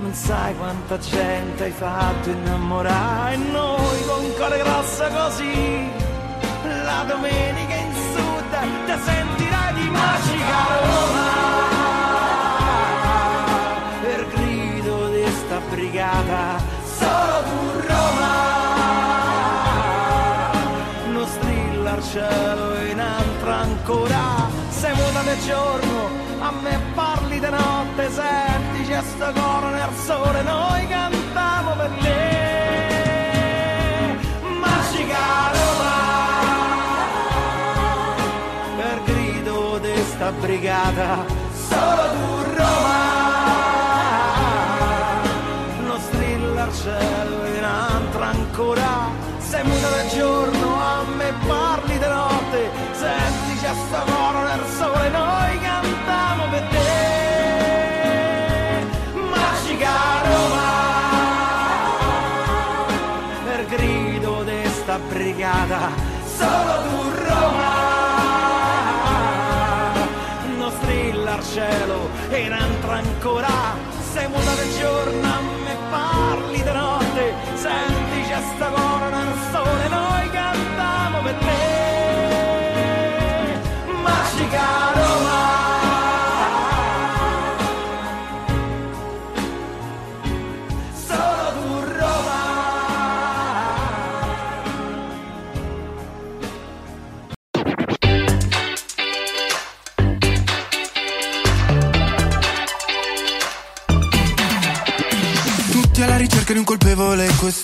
non sai quanta gente hai fatto innamorare. Noi con cuore grosso così la domenica in sud ti sentirai di magica Roma. Per grido di sta brigata solo tu Roma. Non strilla al cielo in altra ancora. Sei muta del giorno a me parli di notte senti c'è sto coro nel sole noi cantiamo per lei. Magica Roma per grido di sta brigata solo tu Roma. Non strilla al cielo in altra ancora. Sei muta del giorno a me parli di notte. Senti c'è sto coro nel sole noi solo tu Roma non strilla al cielo e in altra ancora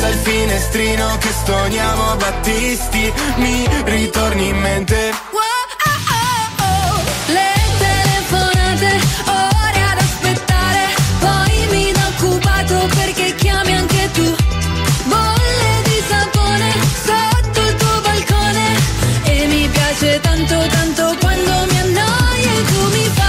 Alza il finestrino che stoniamo Battisti, mi ritorni in mente. Le telefonate, ore ad aspettare, poi mi da occupato perché chiami anche tu. Bolle di sapone sotto il tuo balcone e mi piace tanto tanto quando mi annoio e tu mi fai.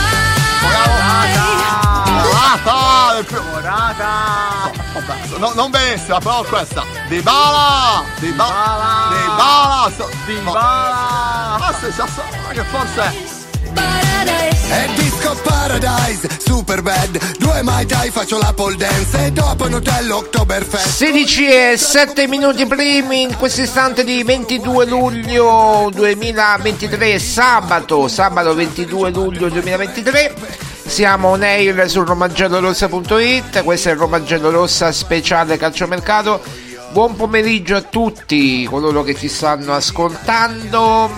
Questa, no, non benissimo, però questa. Di bala! Di bala! Di bala! Di bala! Ma se sa che forse è disco paradise, super bad Due mai dai faccio la pole dance E dopo in hotel Oktoberfest 16 e 7 minuti primi in questo istante di 22 luglio 2023 Sabato, sabato 22 luglio 2023 Siamo on air su romagiallorossa.it Questo è il Romagello Rossa speciale calciomercato. Buon pomeriggio a tutti coloro che ci stanno ascoltando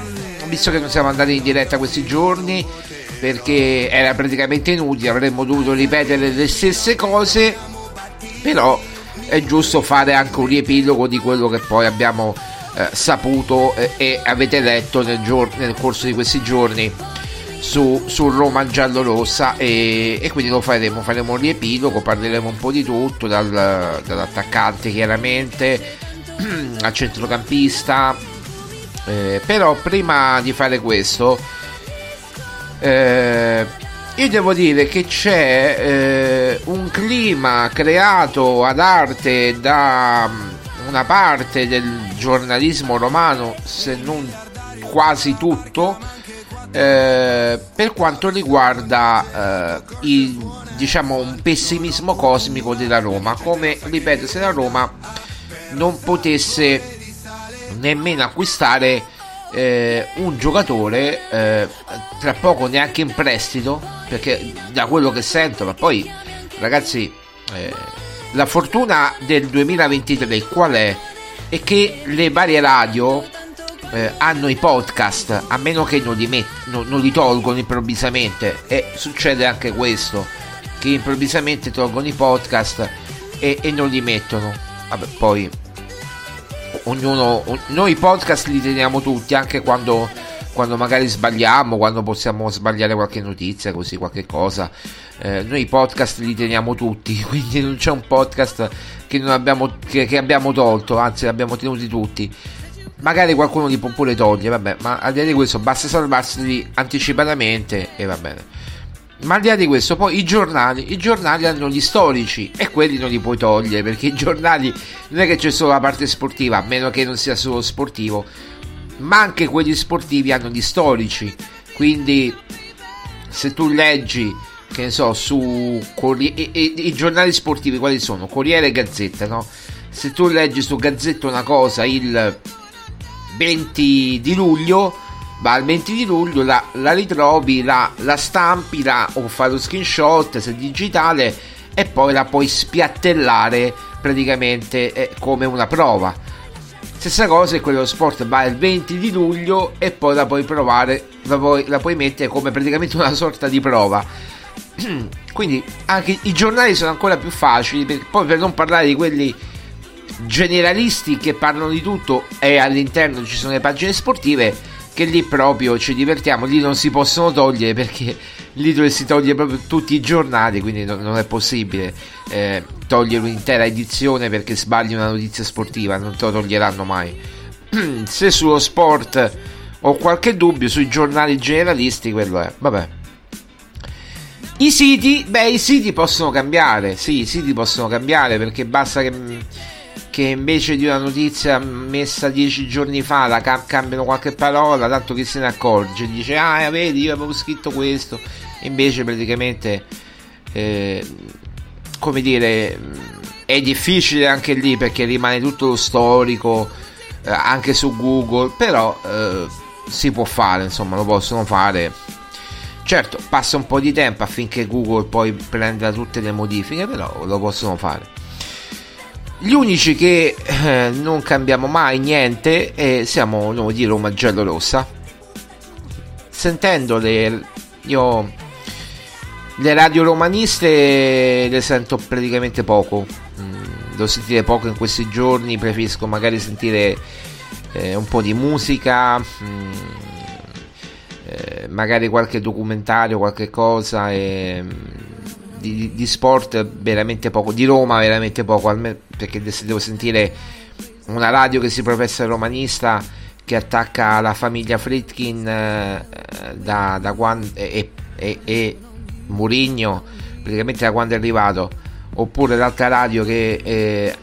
visto che non siamo andati in diretta questi giorni perché era praticamente inutile, avremmo dovuto ripetere le stesse cose, però è giusto fare anche un riepilogo di quello che poi abbiamo eh, saputo eh, e avete letto nel, gior- nel, corso di questi giorni su, su Roma giallo-rossa e, e, quindi lo faremo, faremo un riepilogo, parleremo un po' di tutto, dal, dall'attaccante chiaramente al centrocampista. Eh, però prima di fare questo, eh, io devo dire che c'è eh, un clima creato ad arte da mm, una parte del giornalismo romano, se non quasi tutto, eh, per quanto riguarda eh, il, diciamo un pessimismo cosmico della Roma, come ripeto, se la Roma non potesse nemmeno acquistare eh, un giocatore eh, tra poco neanche in prestito perché da quello che sento ma poi ragazzi eh, la fortuna del 2023 qual è? è che le varie radio eh, hanno i podcast a meno che non li, met- non, non li tolgono improvvisamente e succede anche questo che improvvisamente tolgono i podcast e, e non li mettono Vabbè, poi ognuno, noi podcast li teniamo tutti anche quando, quando magari sbagliamo, quando possiamo sbagliare qualche notizia, così qualche cosa. Eh, noi podcast li teniamo tutti, quindi non c'è un podcast che, abbiamo, che, che abbiamo tolto, anzi li abbiamo tenuti tutti. Magari qualcuno li può pure togliere, vabbè, ma al di là di questo basta salvarseli anticipatamente e va bene. Ma al di là di questo, poi i giornali, i giornali hanno gli storici e quelli non li puoi togliere perché i giornali non è che c'è solo la parte sportiva, a meno che non sia solo sportivo, ma anche quelli sportivi hanno gli storici. Quindi se tu leggi, che ne so, su Corriere, i, i, i, giornali sportivi quali sono? Corriere e Gazzetta, no? Se tu leggi su Gazzetta una cosa il 20 di luglio ma al 20 di luglio la, la ritrovi, la, la stampi la, o fai lo screenshot se digitale e poi la puoi spiattellare praticamente eh, come una prova. Stessa cosa è quello sport va il 20 di luglio e poi la puoi provare, la puoi, la puoi mettere come praticamente una sorta di prova. Quindi anche i giornali sono ancora più facili, per, poi per non parlare di quelli generalisti che parlano di tutto e all'interno ci sono le pagine sportive che lì proprio ci divertiamo, lì non si possono togliere perché lì dove si toglie proprio tutti i giornali, quindi non, non è possibile eh, togliere un'intera edizione perché sbagli una notizia sportiva, non te lo toglieranno mai. Se sullo sport ho qualche dubbio, sui giornali generalisti quello è, vabbè. I siti, beh, i siti possono cambiare, sì, i siti possono cambiare perché basta che che invece di una notizia messa dieci giorni fa la cam- cambiano qualche parola, tanto che se ne accorge, dice ah vedi io avevo scritto questo, invece praticamente eh, come dire è difficile anche lì perché rimane tutto lo storico eh, anche su Google, però eh, si può fare, insomma lo possono fare. Certo, passa un po' di tempo affinché Google poi prenda tutte le modifiche, però lo possono fare. Gli unici che eh, non cambiamo mai niente eh, siamo noi di Roma Giallo Rossa. Sentendo le, io, le radio romaniste le sento praticamente poco. Mm, devo sentire poco in questi giorni, preferisco magari sentire eh, un po' di musica. Mm, eh, magari qualche documentario, qualche cosa. E, di, di, sport veramente poco, di Roma veramente poco, perché se devo sentire una radio che si professa romanista che attacca la famiglia Fritkin eh, da, da quando, e, e, e Murigno praticamente da quando è arrivato. Oppure l'altra radio che eh,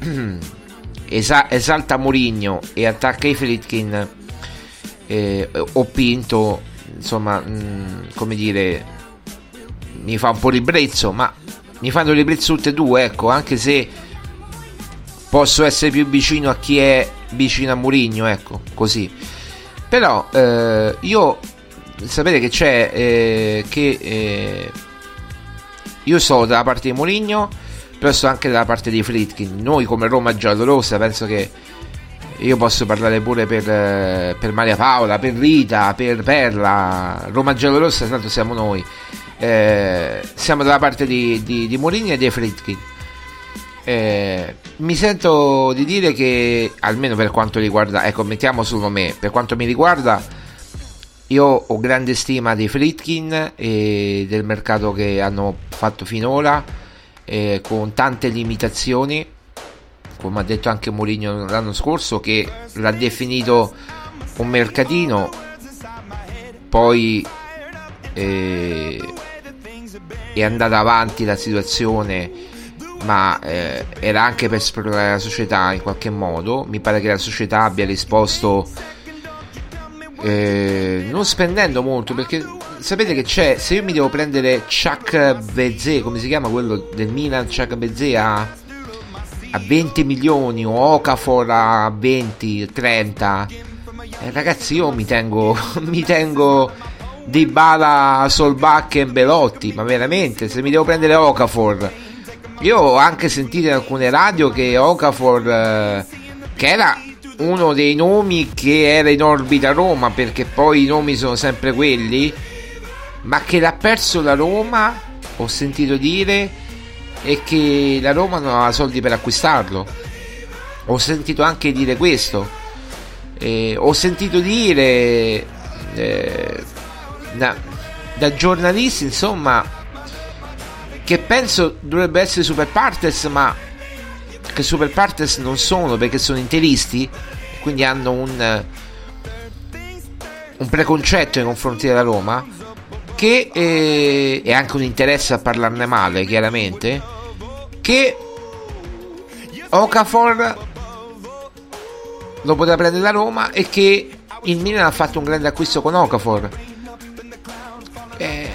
esa- esalta Mourinho e attacca i Fritkin eh, o Pinto insomma mh, come dire mi fa un po' ribrezzo ma mi fanno ribrezzo tutte e due ecco anche se posso essere più vicino a chi è vicino a Mourinho ecco così. Però eh, io sapete che c'è eh, che eh, io sono dalla parte di Mourinho però sto anche dalla parte di Fritkin. Noi come Roma giallorossa penso che io posso parlare pure per, eh, per Maria Paola, per Rita, per Perla, Roma giallorossa tanto siamo noi eh, siamo dalla parte di, di, di Mourinho e di Fritkin eh, mi sento di dire che almeno per quanto riguarda ecco mettiamo solo me per quanto mi riguarda io ho grande stima dei Fritkin e del mercato che hanno fatto finora eh, con tante limitazioni come ha detto anche Mourinho l'anno scorso che l'ha definito un mercatino. Poi eh, è andata avanti la situazione ma eh, era anche per esplorare la società in qualche modo. Mi pare che la società abbia risposto eh, non spendendo molto perché sapete che c'è se io mi devo prendere Chuck Bezze come si chiama quello del Milan Chuck Bezze a, a 20 milioni o Okafor a 20 30 eh, ragazzi io mi tengo mi tengo di Bala Solbach e Belotti ma veramente se mi devo prendere Okafor io ho anche sentito in alcune radio che Okafor eh, che era uno dei nomi che era in orbita Roma perché poi i nomi sono sempre quelli ma che l'ha perso la Roma ho sentito dire e che la Roma non aveva soldi per acquistarlo. Ho sentito anche dire questo. Eh, ho sentito dire eh, da, da giornalisti insomma che penso dovrebbe essere Super Partes ma che Super Partes non sono perché sono interisti quindi hanno un un preconcetto nei confronti della Roma che eh, è anche un interesse a parlarne male chiaramente che Okafor lo poteva prendere la Roma e che il Milan ha fatto un grande acquisto con Okafor. eh,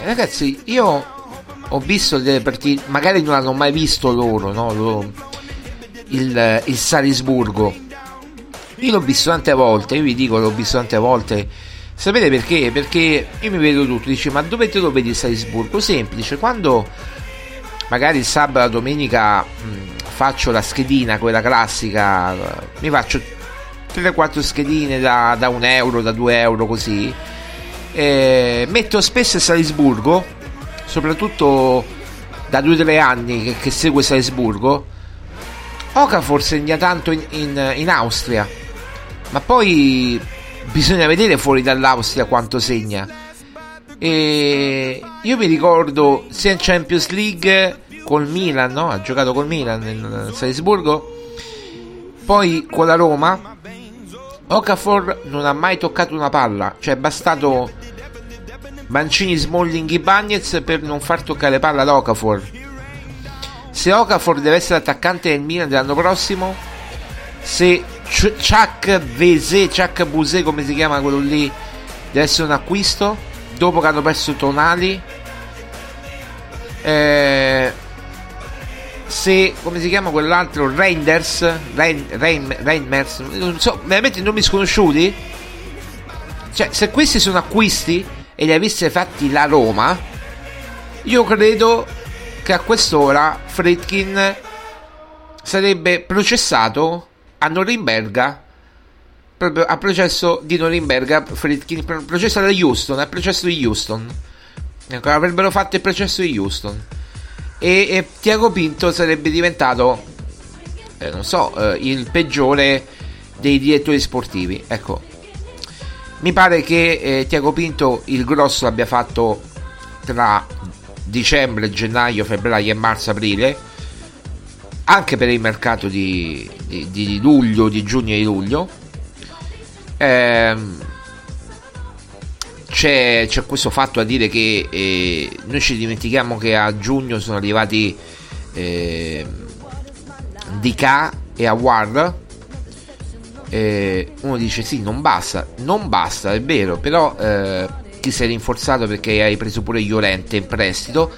ragazzi io ho visto delle partite magari non hanno mai visto loro, no? Lo, il, il Salisburgo io l'ho visto tante volte io vi dico l'ho visto tante volte sapete perché? perché io mi vedo tutto dice ma dove te lo vedi il Salisburgo? semplice quando magari il sabato domenica mh, faccio la schedina quella classica mi faccio 3-4 schedine da, da 1 euro da 2 euro così eh, metto spesso Salisburgo soprattutto da 2-3 anni che, che segue Salisburgo Okafor segna tanto in, in, in, Austria ma poi bisogna vedere fuori dall'Austria quanto segna e io mi ricordo sia in Champions League col Milan no? ha giocato col Milan in Salisburgo poi con la Roma Okafor non ha mai toccato una palla cioè è bastato Mancini, Smalling, Ibagnez per non far toccare palla ad Okafor. Se Okafor deve essere attaccante del Milan dell'anno prossimo se Chuck Vese Chuck Buse come si chiama quello lì deve essere un acquisto dopo che hanno perso Tonali eh, se come si chiama quell'altro Reinders? Rein, Rein, Reimers non so veramente nomi sconosciuti? Cioè se questi sono acquisti e li avesse fatti la Roma io credo che a quest'ora Fredkin sarebbe processato a Norimberga proprio a processo di Norimberga Fredkin processo da Houston al processo di Houston. Ecco, avrebbero fatto il processo di Houston e, e Tiago Pinto sarebbe diventato eh, non so eh, il peggiore dei direttori sportivi ecco mi pare che eh, Tiago Pinto il grosso l'abbia fatto tra dicembre, gennaio, febbraio e marzo, aprile, anche per il mercato di, di, di luglio, di giugno e di luglio. Ehm, c'è, c'è, questo fatto a dire che eh, noi ci dimentichiamo che a giugno sono arrivati eh, di K e Awar eh, uno dice sì non basta non basta è vero però eh, ti sei rinforzato perché hai preso pure Llorente in prestito.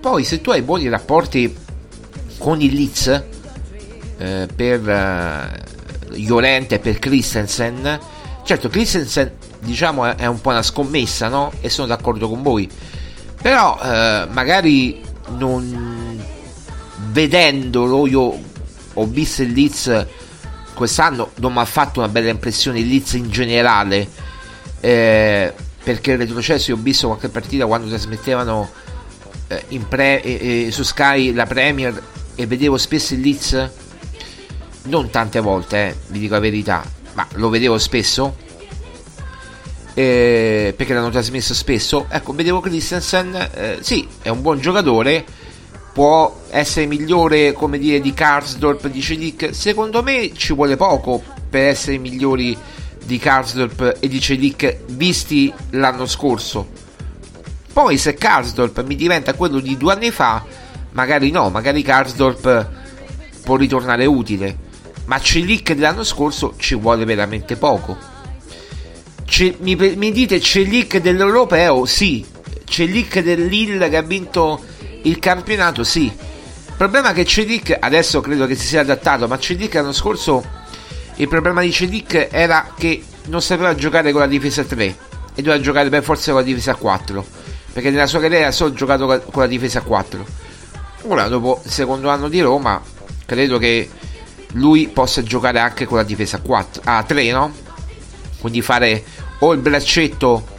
Poi se tu hai buoni rapporti con il Leeds eh, per eh, Llorente e per Christensen certo Christensen diciamo è, un po' una scommessa no? e sono d'accordo con voi. Però eh, magari non vedendolo io ho visto il Leeds quest'anno non mi ha fatto una bella impressione il Leeds in generale. Eh, perché il retrocesso io ho visto qualche partita quando trasmettevano eh, pre, eh, su Sky la Premier e vedevo spesso il Leeds non tante volte eh, vi dico la verità ma lo vedevo spesso eh, perché l'hanno trasmesso spesso. Ecco vedevo Christensen eh, sì è un buon giocatore può essere migliore come dire di Karsdorp di Celic. Secondo me ci vuole poco per essere migliori di Karsdorp e di Celic visti l'anno scorso. Poi se Karsdorp mi diventa quello di due anni fa magari no magari Karsdorp può ritornare utile. Ma Celic dell'anno scorso ci vuole veramente poco C- mi, mi dite Celic dell'Europeo sì Celic dell'Ill che ha vinto il campionato sì. Il problema è che Cedic adesso credo che si sia adattato, ma Cedic l'anno scorso il problema di Cedic era che non sapeva giocare con la difesa 3 e doveva giocare per forza con la difesa 4, perché nella sua carriera ha solo giocato con la difesa 4. Ora dopo il secondo anno di Roma credo che lui possa giocare anche con la difesa 4 a 3, no? Quindi fare o il braccetto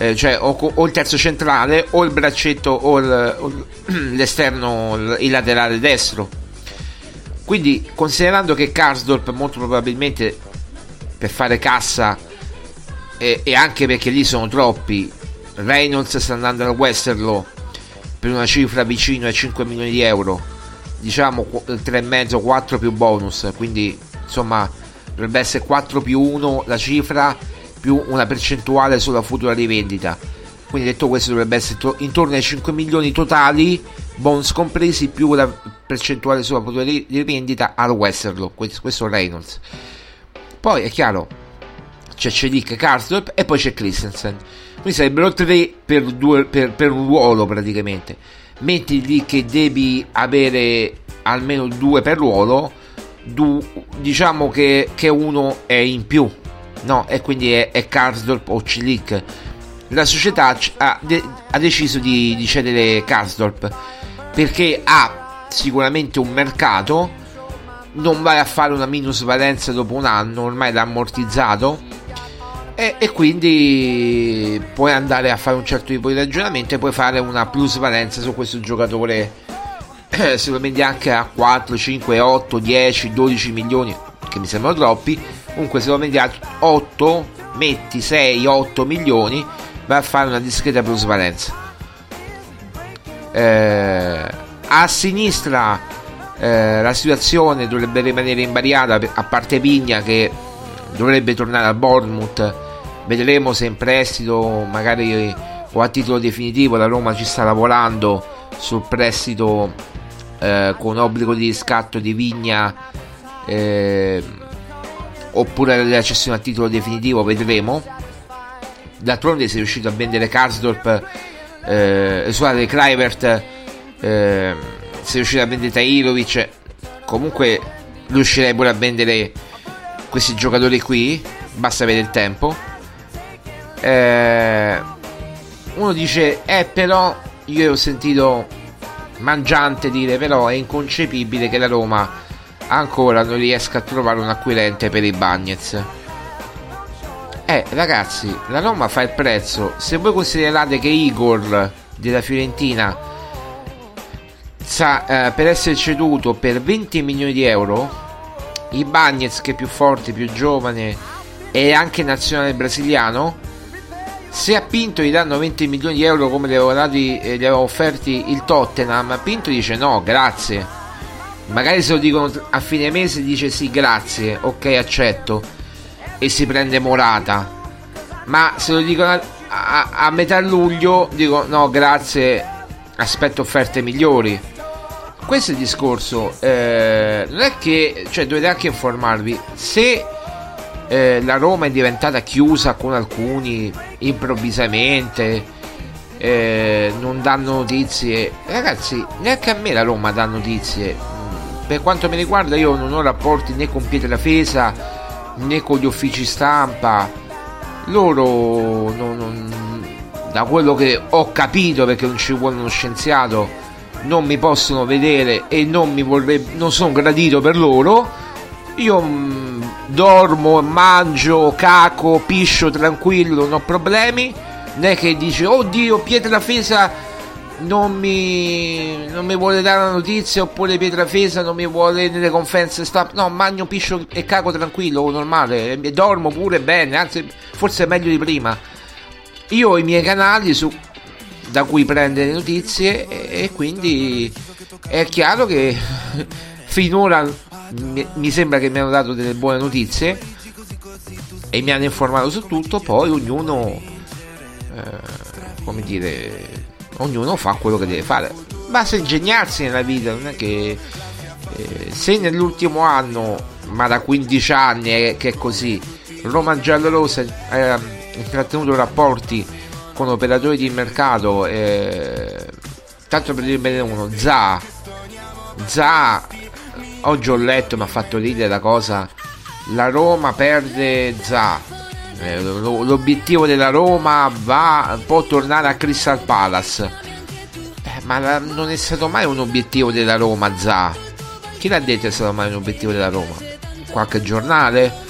eh, cioè o, o, il terzo centrale o il braccetto o, il, o l'esterno, il laterale destro. Quindi considerando che Karsdorp molto probabilmente per fare cassa e, e, anche perché lì sono troppi, Reynolds sta andando al Westerlo per una cifra vicino ai 5 milioni di euro, diciamo 3,5, 4 più bonus, quindi insomma dovrebbe essere 4 più 1 la cifra più una percentuale sulla futura rivendita. Quindi detto questo dovrebbe essere intorno ai 5 milioni totali, bonus compresi, più la percentuale sulla futura rivendita al Westerlo, questo Reynolds. Poi è chiaro, c'è Celic, Karsdorp e poi c'è Christensen. Quindi sarebbero tre per, due, per, per un ruolo praticamente. Metti lì che devi avere almeno due per ruolo, du, diciamo che, che uno è in più no? E quindi è, è Karsdorp o Cilic. La società ha, de- ha deciso di, di cedere Karsdorp perché ha sicuramente un mercato, non vai a fare una minusvalenza dopo un anno, ormai l'ha ammortizzato. E, e, quindi puoi andare a fare un certo tipo di ragionamento e puoi fare una plusvalenza su questo giocatore se lo anche a 4, 5, 8, 10, 12 milioni che mi sembrano troppi. Comunque se lo vendi a 8 metti 6 8 milioni vai a fare una discreta plusvalenza. Eh, a sinistra eh, la situazione dovrebbe rimanere invariata a parte Pigna che dovrebbe tornare al Bournemouth. Vedremo se in prestito magari o a titolo definitivo la Roma ci sta lavorando sul prestito eh, con obbligo di riscatto di Vigna eh, oppure la cessione a titolo definitivo, vedremo. D'altronde si è riuscito a vendere Karsdorp, eh, scusate, Kluivert, eh, si è riuscito a vendere Tairovic, comunque riuscirei a vendere questi giocatori qui, basta avere il tempo. Eh, uno dice, eh però io ho sentito Mangiante dire però è inconcepibile che la Roma ancora non riesca a trovare un acquirente per i Bagnets. Eh, ragazzi, la Roma fa il prezzo. Se voi considerate che Igor della Fiorentina sa, eh, per essere ceduto per 20 milioni di euro, i Bagnets che è più forte, più giovane e anche nazionale brasiliano, se a Pinto gli danno 20 milioni di euro come gli aveva, dati, eh, gli aveva offerti il Tottenham, Pinto dice no, grazie Magari se lo dicono a fine mese dice sì, grazie, ok, accetto e si prende morata. Ma se lo dicono a, a, a metà luglio dico no, grazie, aspetto offerte migliori. questo è il discorso. Eh, non è che, cioè, dovete anche informarvi se eh, la Roma è diventata chiusa con alcuni improvvisamente, eh, non danno notizie. Ragazzi, neanche a me la Roma dà notizie. Per quanto mi riguarda, io non ho rapporti né con Pietrafesa né con gli uffici stampa. Loro, non- non- da quello che ho capito, perché non ci vuole uno scienziato, non mi possono vedere e non mi vorrebbe, non sono gradito per loro. Io mm, dormo, mangio, caco, piscio tranquillo, non ho problemi. Non è che dice, oddio, Pietrafesa non mi, non mi vuole dare una notizia oppure Pietrafesa non mi vuole nelle conferenze stampa. No, magno, piscio e caco tranquillo, normale. Dormo pure bene, anzi, forse è meglio di prima. Io ho i miei canali su, da cui prendere le notizie e, e quindi è chiaro che finora mi, mi sembra che mi hanno dato delle buone notizie e mi hanno informato su tutto, poi ognuno, eh, come dire, ognuno fa quello che deve fare. Basta ingegnarsi nella vita, non è che eh, se nell'ultimo anno, ma da 15 anni è, che è così, Roma Giallorosa ha intrattenuto rapporti con operatori di mercato, eh, tanto per dirne uno, Za, Za, oggi ho letto, mi ha fatto ridere la cosa, la Roma perde Za, eh, lo- l'obiettivo della Roma va, può tornare a Crystal Palace, Eh, ma la- non è stato mai un obiettivo della Roma Za, chi l'ha detto è stato mai un obiettivo della Roma? Qualche giornale?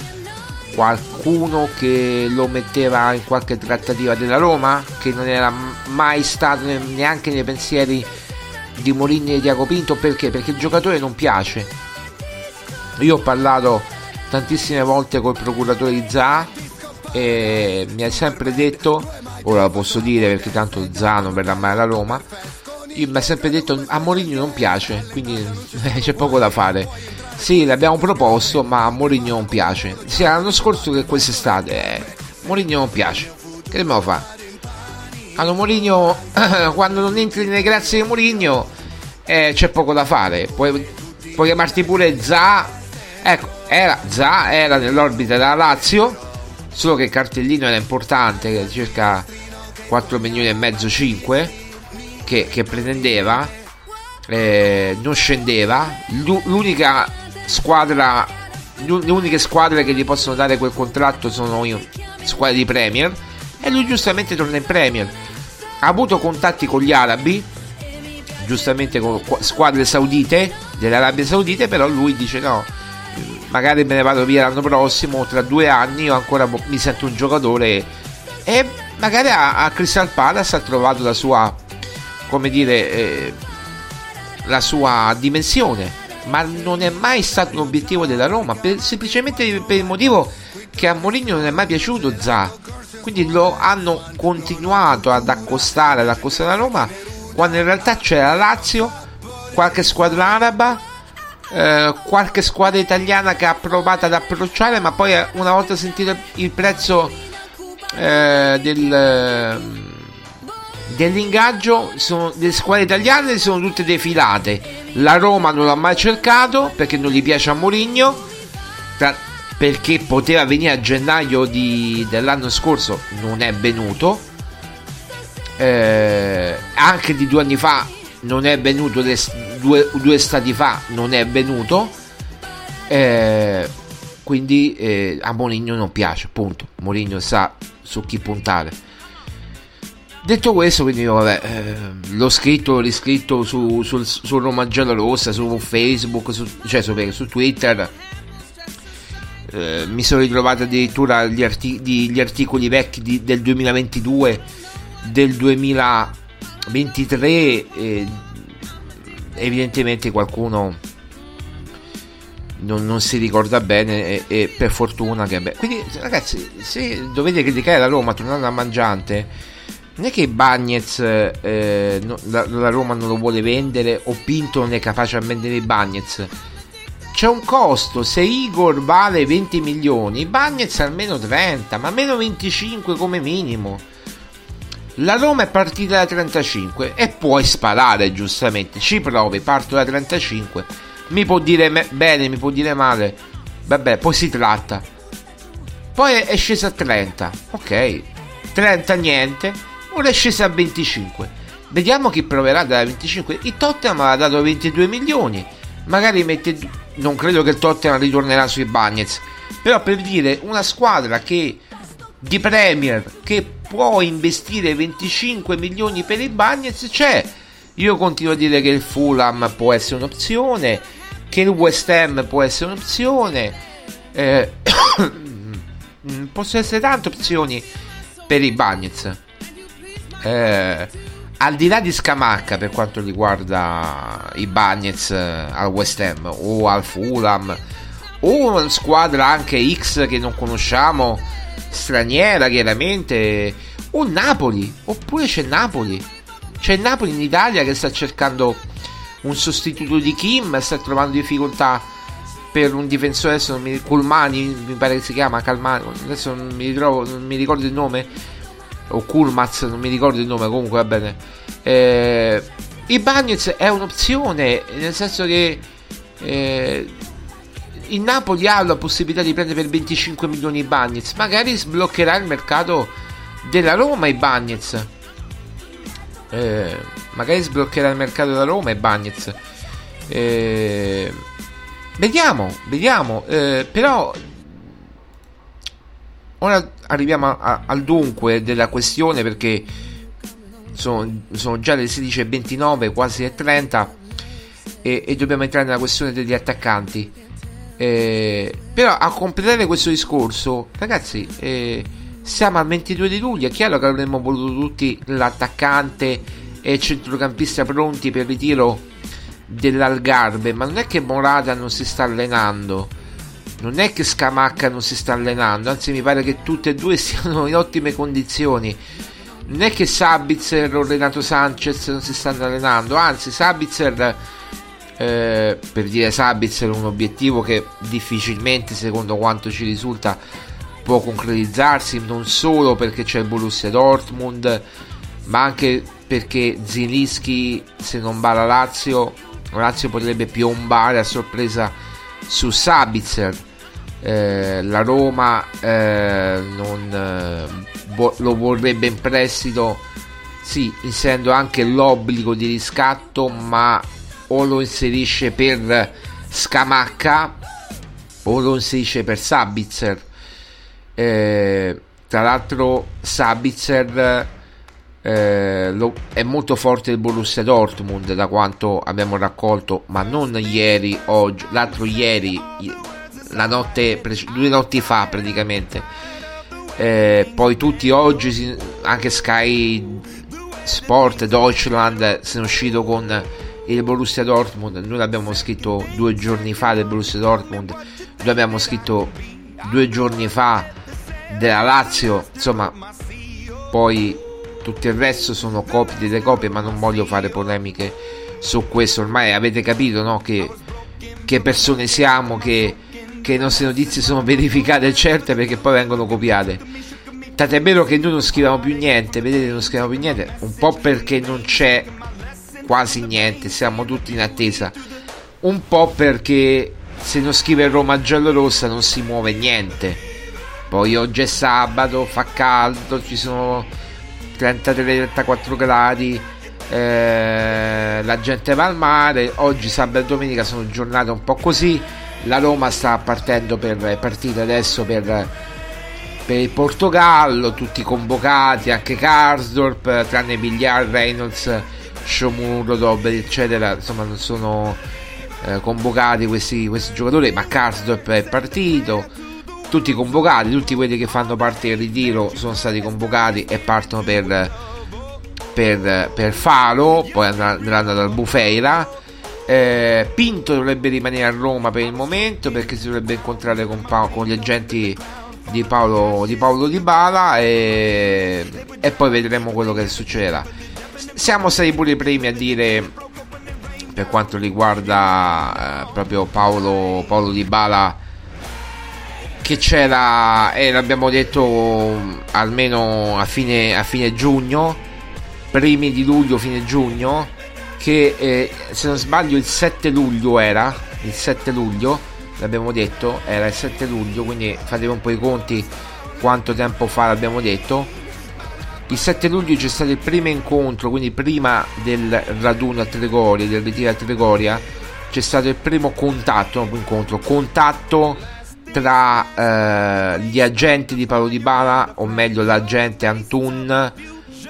Qualcuno che lo metteva in qualche trattativa della Roma? Che non era mai stato ne- neanche nei pensieri di Mourinho e di Pinto perché? Perché il giocatore non piace. Io ho parlato tantissime volte col procuratore di Za e mi ha sempre detto, ora lo posso dire perché tanto Za non verrà mai alla Roma, mi ha sempre detto a Mourinho non piace, quindi c'è poco da fare. Sì, l'abbiamo proposto, ma a Mourinho non piace. Sia l'anno scorso che quest'estate, eh, Mourinho non piace. Che dobbiamo fare? Allora Mourinho, quando non entri nelle grazie di Mourinho, eh, c'è poco da fare. Puoi, puoi chiamarti pure Za. Ecco, era, Za era nell'orbita della Lazio, solo che il cartellino era importante, circa 4 milioni e mezzo, 5, che, che pretendeva, eh, non scendeva. L'u- L'unica squadra, le uniche squadre che gli possono dare quel contratto sono squadre di Premier. E lui giustamente torna in Premier. Ha avuto contatti con gli arabi, giustamente con qua- squadre saudite, dell'Arabia Saudita, però lui dice no, magari me ne vado via l'anno prossimo, tra due anni io ancora mi sento un giocatore e magari a, a Crystal Palace ha trovato la sua, come dire, eh, la sua dimensione, ma non è mai stato un obiettivo della Roma, per- semplicemente per il motivo che a Mourinho non è mai piaciuto Za. Quindi lo hanno continuato ad accostare, ad accostare a Roma, quando in realtà c'era Lazio, qualche squadra araba, eh, qualche squadra italiana che ha provato ad approcciare, ma poi eh, una volta sentito il prezzo eh, del, dell'ingaggio, sono, le squadre italiane sono tutte defilate. La Roma non l'ha mai cercato perché non gli piace a Mourinho, perché poteva venire a gennaio di- dell'anno scorso, non è venuto. Eh, anche di due anni fa non è venuto, due, due stati fa non è venuto. Eh, quindi eh, a Mourinho non piace, punto. Mourinho sa su chi puntare. Detto questo, quindi vabbè, eh, l'ho scritto, l'ho riscritto su, sul, su Roma Gialla Rossa, su Facebook, su, cioè su, su Twitter. Eh, mi sono ritrovato addirittura gli, arti- gli articoli vecchi di- del 2022, del 2023. e evidentemente qualcuno non, non si ricorda bene e, e per fortuna che beh. quindi ragazzi se dovete criticare la Roma tornando a mangiante non è che Bagnez eh, no- la, la Roma non lo vuole vendere o Pinto non è capace a vendere i Bagnez c'è un costo se Igor vale 20 milioni Bagnez almeno 30 ma almeno 25 come minimo La Roma è partita da 35 e puoi sparare giustamente, ci provi, parto da 35, mi può dire me- bene, mi può dire male, vabbè, poi si tratta. Poi è scesa a 30, ok, 30 niente, ora è scesa a 25. Vediamo chi proverà da 25. Il Tottenham ha dato 22 milioni, magari mette... Non credo che il Tottenham ritornerà sui Bagnets, però per dire una squadra che di Premier che può investire 25 milioni per i Bagnets c'è. Io continuo a dire che il Fulham può essere un'opzione, che il West Ham può essere un'opzione. Eh, possono essere tante opzioni per i Bagnets. Eh, al di là di Scamacca per quanto riguarda i Bagnets eh, al West Ham o al Fulham o una squadra anche X che non conosciamo straniera chiaramente o Napoli. Oppure c'è Napoli. C'è Napoli in Italia che sta cercando un sostituto di Kim sta trovando difficoltà per un difensore adesso non mi, Culmani mi pare che si chiama Calmani adesso non mi, ritrovo, non mi ricordo il nome o Kurmaz non mi ricordo il nome comunque va bene. Eh, i Bagnets è un'opzione nel senso che eh, il Napoli ha la possibilità di prendere per 25 milioni i Bagnets. Magari sbloccherà il mercato della Roma i Bagnets. Eh, magari sbloccherà il mercato della Roma i Bagnets. Eh, vediamo vediamo. Eh, però ora arriviamo a, a, al dunque della questione perché sono, sono già le 16.29 quasi le 30 e, e dobbiamo entrare nella questione degli attaccanti eh, però a completare questo discorso, ragazzi, eh, siamo al 22 di luglio. È chiaro che avremmo voluto tutti l'attaccante e il centrocampista pronti per il ritiro dell'Algarve. Ma non è che Morata non si sta allenando, non è che Scamacca non si sta allenando. Anzi, mi pare che tutte e due siano in ottime condizioni. Non è che Sabitzer o Renato Sanchez non si stanno allenando, anzi, Sabitzer eh, per dire Sabitzer un obiettivo che difficilmente secondo quanto ci risulta può concretizzarsi non solo perché c'è il Borussia Dortmund ma anche perché Zilinski se non va la Lazio Lazio potrebbe piombare a sorpresa su Sabitzer eh, la Roma eh, non, eh, lo vorrebbe in prestito sì, inserendo anche l'obbligo di riscatto ma o lo inserisce per Scamacca o lo inserisce per Sabitzer. Eh, tra l'altro Sabitzer eh, lo, è molto forte il Borussia Dortmund da quanto abbiamo raccolto, ma non ieri, oggi, l'altro ieri, la notte, due notti fa praticamente. Eh, poi tutti oggi, anche Sky Sport, Deutschland, sono uscito con il Borussia Dortmund, noi l'abbiamo scritto due giorni fa del Borussia Dortmund, noi abbiamo scritto due giorni fa della Lazio, insomma, poi tutto il resto sono copie delle copie, ma non voglio fare polemiche su questo, ormai avete capito no? che, che persone siamo, che, che le nostre notizie sono verificate e certe perché poi vengono copiate. Tant'è vero che noi non scriviamo più niente, vedete, non scriviamo più niente, un po' perché non c'è quasi niente, siamo tutti in attesa. Un po' perché se non scrive Roma giallo-rossa non si muove niente. Poi oggi è sabato, fa caldo, ci sono 33-34 gradi, eh, la gente va al mare. Oggi sabato e domenica sono giornate un po' così. La Roma sta partendo per partire adesso per, per il Portogallo, tutti convocati, anche Karsdorp, tranne Bigliar, Reynolds Shomuro, Dobber, eccetera, insomma non sono eh, convocati questi, questi, giocatori, ma Karsdorp è partito, tutti convocati, tutti quelli che fanno parte del ritiro sono stati convocati e partono per, per, per Faro, poi andranno dal Bufeira. Eh, Pinto dovrebbe rimanere a Roma per il momento perché si dovrebbe incontrare con, pa- con gli agenti di Paolo Di, Paolo di Bala e, e poi vedremo quello che succederà siamo stati pure i primi a dire per quanto riguarda eh, proprio Paolo, Paolo Di Bala che c'era, e l'abbiamo detto almeno a fine, a fine giugno, primi di luglio, fine giugno, che eh, se non sbaglio il 7 luglio era, il 7 luglio, l'abbiamo detto, era il 7 luglio, quindi fatevi un po' i conti quanto tempo fa l'abbiamo detto. Il 7 luglio c'è stato il primo incontro, quindi prima del raduno a Trigoria, del ritiro a Trigoria, c'è stato il primo contatto, un incontro, contatto tra eh, gli agenti di Paolo Di Bala, o meglio l'agente Antun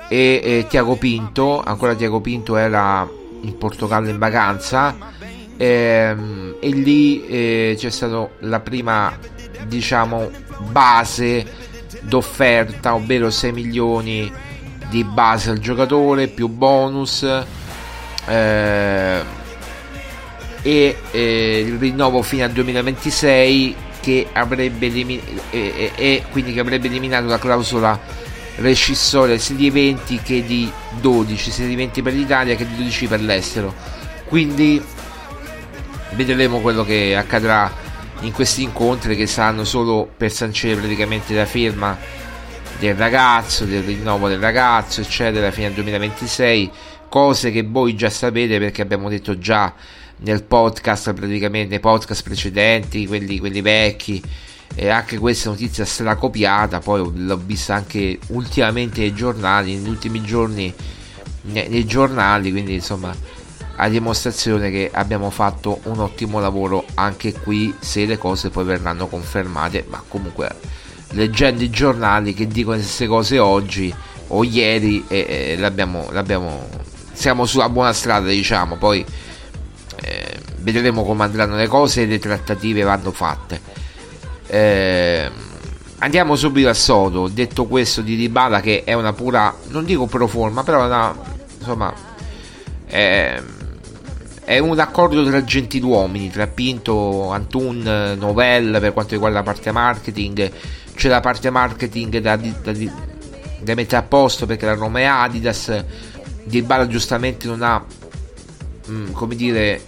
e, e Tiago Pinto, ancora Tiago Pinto era in Portogallo in vacanza. Ehm, e lì eh, c'è stata la prima diciamo base d'offerta ovvero 6 milioni di base al giocatore più bonus eh, e eh, il rinnovo fino al 2026 che avrebbe eliminato e, e, quindi che avrebbe eliminato la clausola rescissoria sia di 20 che di 12 sia di 20 per l'Italia che di 12 per l'estero. Quindi vedremo quello che accadrà in questi incontri che saranno solo per sancire praticamente la firma del ragazzo, del rinnovo del ragazzo, eccetera, fino al 2026, cose che voi già sapete perché abbiamo detto già nel podcast, praticamente nei podcast precedenti, quelli, quelli vecchi, e anche questa notizia sarà copiata, poi l'ho vista anche ultimamente nei giornali, negli ultimi giorni nei, nei giornali, quindi insomma a dimostrazione che abbiamo fatto un ottimo lavoro anche qui se le cose poi verranno confermate ma comunque leggendo i giornali che dicono le stesse cose oggi o ieri eh, eh, l'abbiamo, l'abbiamo, siamo sulla buona strada diciamo. Poi eh, vedremo come andranno le cose e le trattative vanno fatte. Eh, andiamo subito al sodo detto questo di Dybala che è una pura non dico pro forma però una insomma eh, è un accordo tra gentiluomini, tra Pinto, Antun, Novell per quanto riguarda la parte marketing. C'è la parte marketing da, da, da mettere a posto perché la Roma è Adidas. Di Bala giustamente non ha, mh, come dire,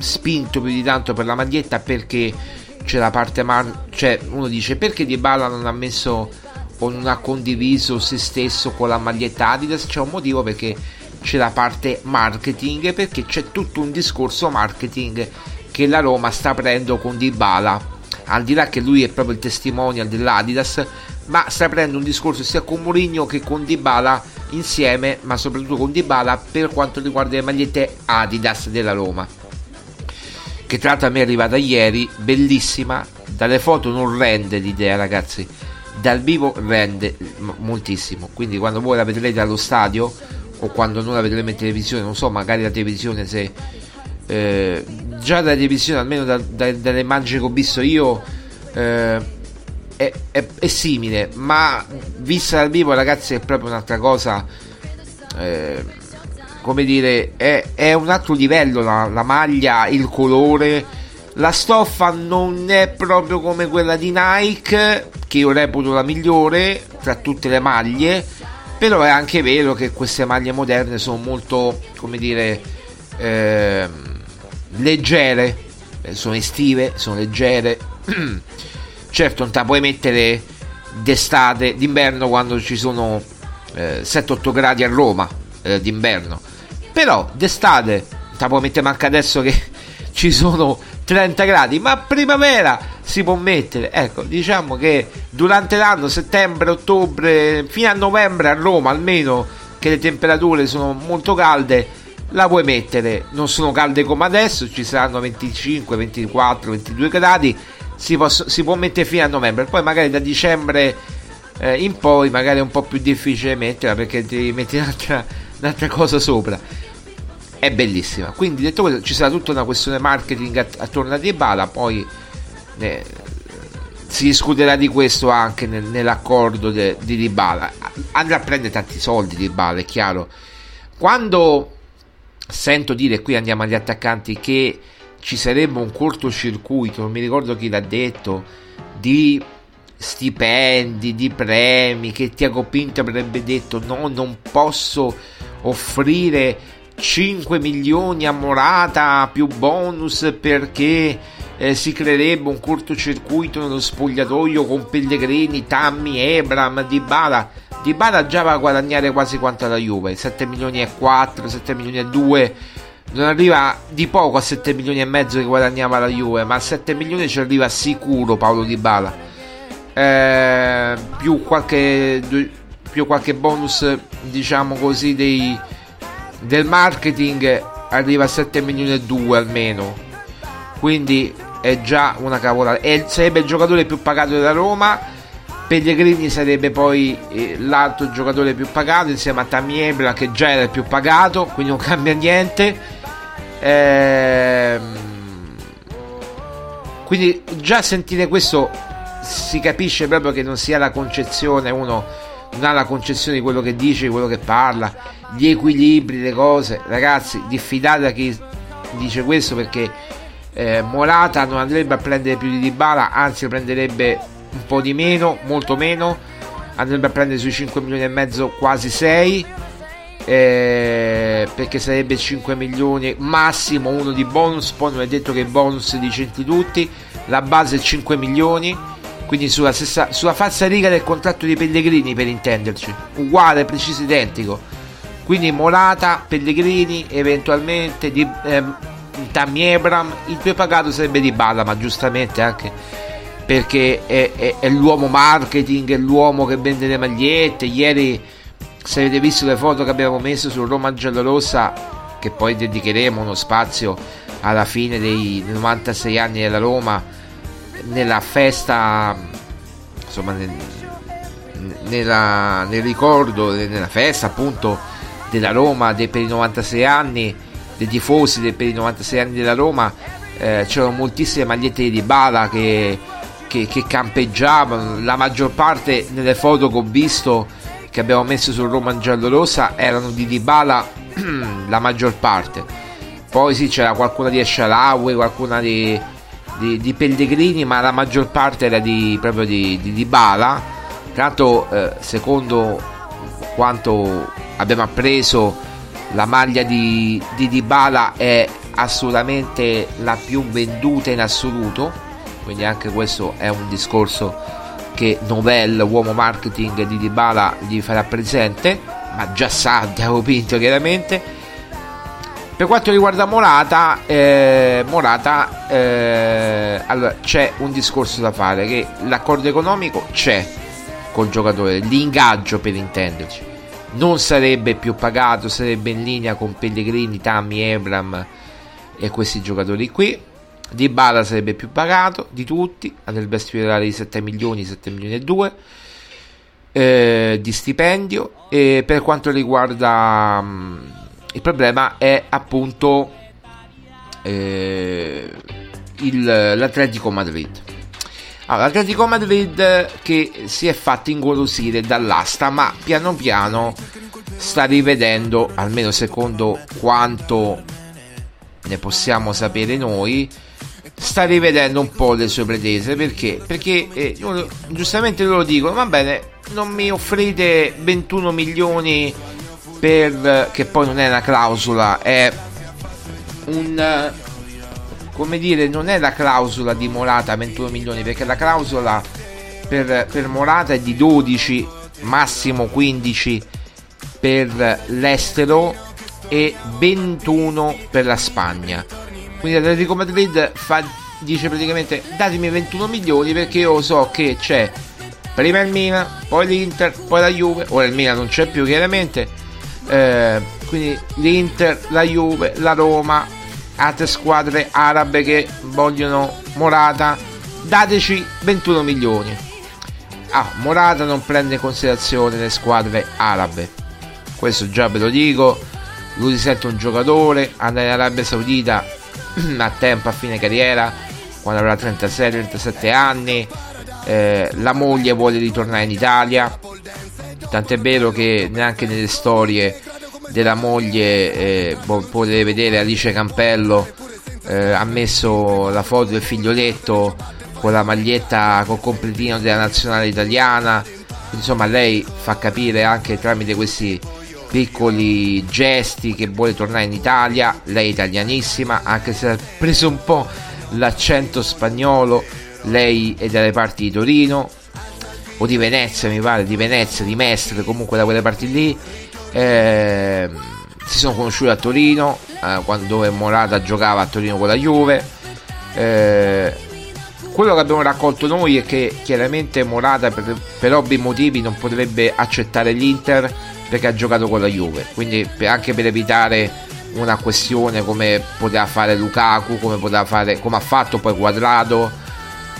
spinto più di tanto per la maglietta perché c'è la parte mar- cioè uno dice perché Di Bala non ha messo o non ha condiviso se stesso con la maglietta Adidas c'è un motivo perché c'è la parte marketing perché c'è tutto un discorso marketing che la Roma sta aprendo con Dybala. Al di là che lui è proprio il testimonial dell'Adidas ma sta aprendo un discorso sia con Mourinho che con Dybala insieme ma soprattutto con Dybala per quanto riguarda le magliette Adidas della Roma. Che tra l'altro a me è arrivata ieri bellissima. Dalle foto non rende l'idea ragazzi. Dal vivo rende moltissimo. Quindi quando voi la vedrete allo stadio o quando non la vedremo in televisione, non so, magari la televisione se eh, già dalla televisione, almeno da, da, dalle immagini che ho visto io, eh, è, è, è, simile, ma vista dal vivo, ragazzi, è proprio un'altra cosa. Eh, come dire, è, è, un altro livello la, la maglia, il colore. La stoffa non è proprio come quella di Nike, che io reputo la migliore tra tutte le maglie però è anche vero che queste maglie moderne sono molto, come dire, eh, leggere, sono estive, sono leggere. certo, non te la puoi mettere d'estate, d'inverno quando ci sono eh, 7-8 gradi a Roma eh, d'inverno. Però d'estate, te la puoi mettere anche adesso che ci sono 30 gradi, ma primavera si può mettere. Ecco, diciamo che durante l'anno, settembre, ottobre, fino a novembre a Roma almeno, che le temperature sono molto calde, la puoi mettere. Non sono calde come adesso, ci saranno 25, 24, 22 gradi. Si, posso, si può mettere fino a novembre, poi magari da dicembre eh, in poi magari è un po' più difficile metterla perché devi mettere un'altra, un'altra cosa sopra è bellissima. Quindi detto questo, ci sarà tutta una questione marketing attorno a Dybala, poi eh, si discuterà di questo anche nel, nell'accordo de, di Dybala. Andrà a prendere tanti soldi Dybala, è chiaro. Quando sento dire qui andiamo agli attaccanti che ci sarebbe un cortocircuito, non mi ricordo chi l'ha detto, di stipendi, di premi, che Tiago Pinto avrebbe detto no, non posso offrire 5 milioni a Morata più bonus perché eh, si creerebbe un cortocircuito nello spogliatoio con Pellegrini, Tammy, Ebram, Dybala. Dybala già va a guadagnare quasi quanto la Juve, 7 milioni e 4, 7 milioni e 2. Non arriva di poco a 7 milioni e mezzo che guadagnava la Juve, ma a 7 milioni ci arriva sicuro Paolo Dybala. Eh, più qualche più qualche bonus diciamo così dei, del marketing arriva a 7 milioni e 2 almeno. Quindi è già una cavolata. E sarebbe il giocatore più pagato della Roma. Pellegrini sarebbe poi eh, l'altro giocatore più pagato insieme a Tammy Ebra che già era il più pagato quindi non cambia niente. Ehm, quindi già sentire questo si capisce proprio che non sia la concezione uno non ha la concezione di quello che dice, di quello che parla, gli equilibri, le cose. Ragazzi, diffidate da chi dice questo perché eh, Morata non andrebbe a prendere più di Dybala, anzi prenderebbe un po' di meno, molto meno, andrebbe a prendere sui 5 milioni e mezzo, quasi 6. Eh, perché sarebbe 5 milioni massimo uno di bonus poi non è detto che bonus di centi tutti la base è 5 milioni quindi sulla, stessa, sulla falsa riga del contratto di Pellegrini per intenderci, uguale, preciso, identico. Quindi Morata, Pellegrini, eventualmente di, ehm, Tammy Ebram, il più pagato sarebbe di Bala, ma giustamente anche perché è, è, è, l'uomo marketing, è l'uomo che vende le magliette. Ieri, se avete visto le foto che abbiamo messo su Roma Giallorossa, che poi dedicheremo uno spazio alla fine dei 96 anni della Roma nella festa, insomma, nel, nella, nel ricordo, nella festa appunto della Roma dei, per i 96 anni, dei tifosi dei, per i 96 anni della Roma, eh, c'erano moltissime magliette di Dybala che, che, che campeggiavano, la maggior parte nelle foto che ho visto che abbiamo messo sul Roma giallo-rossa erano di Dybala la maggior parte. Poi sì c'era qualcuna di Eshalawi qualcuna di, di, di, Pellegrini, ma la maggior parte era di, proprio di, di, di Bala. Tra l'altro, eh, secondo quanto abbiamo appreso, la maglia di, di Dybala è assolutamente la più venduta in assoluto. Quindi anche questo è un discorso che Novell, uomo marketing di Dybala, gli farà presente, ma già sa Diago Pinto chiaramente per quanto riguarda Morata, eh, Morata eh, allora, c'è un discorso da fare che l'accordo economico c'è col giocatore, l'ingaggio per intenderci. Non sarebbe più pagato, sarebbe in linea con Pellegrini, Tammy, Ebram e questi giocatori qui. Di Bala sarebbe più pagato di tutti, andrebbe a sfiorare i 7 milioni, 7 milioni e 2 eh, di stipendio. E per quanto riguarda mh, il problema è appunto eh, il, l'Atletico Madrid. Allora, l'Atletico Madrid che si è fatto ingolosire dall'asta, ma piano piano sta rivedendo, almeno secondo quanto ne possiamo sapere noi, sta rivedendo un po' le sue pretese. Perché? Perché eh, giustamente loro dicono, va bene, non mi offrite 21 milioni per che poi non è una clausola, è un come dire, non è la clausola di Morata 21 milioni, perché la clausola per, per Morata è di 12, massimo 15 per l'estero e 21 per la Spagna. Quindi l'Atletico Madrid fa, dice praticamente datemi 21 milioni perché io so che c'è prima il Milan, poi l'Inter, poi la Juve, ora il Milan non c'è più chiaramente eh, quindi l'Inter, la Juve, la Roma, altre squadre arabe che vogliono Morata, dateci 21 milioni. Ah, Morata non prende in considerazione le squadre arabe, questo già ve lo dico. Lui si sente un giocatore, andare in Arabia Saudita a tempo, a fine carriera, quando avrà 36-37 anni. Eh, la moglie vuole ritornare in Italia Tant'è vero che neanche nelle storie della moglie eh, potete vedere Alice Campello eh, ha messo la foto del figlioletto con la maglietta col completino della nazionale italiana. Insomma, lei fa capire anche tramite questi piccoli gesti che vuole tornare in Italia. Lei è italianissima, anche se ha preso un po' l'accento spagnolo, lei è dalle parti di Torino o di Venezia mi pare, di Venezia, di Mestre, comunque da quelle parti lì. Eh, si sono conosciuti a Torino, eh, quando dove Morata giocava a Torino con la Juve. Eh, quello che abbiamo raccolto noi è che chiaramente Morata per, per ovvi motivi non potrebbe accettare l'Inter perché ha giocato con la Juve, quindi per, anche per evitare una questione come poteva fare Lukaku, come, poteva fare, come ha fatto poi Quadrado,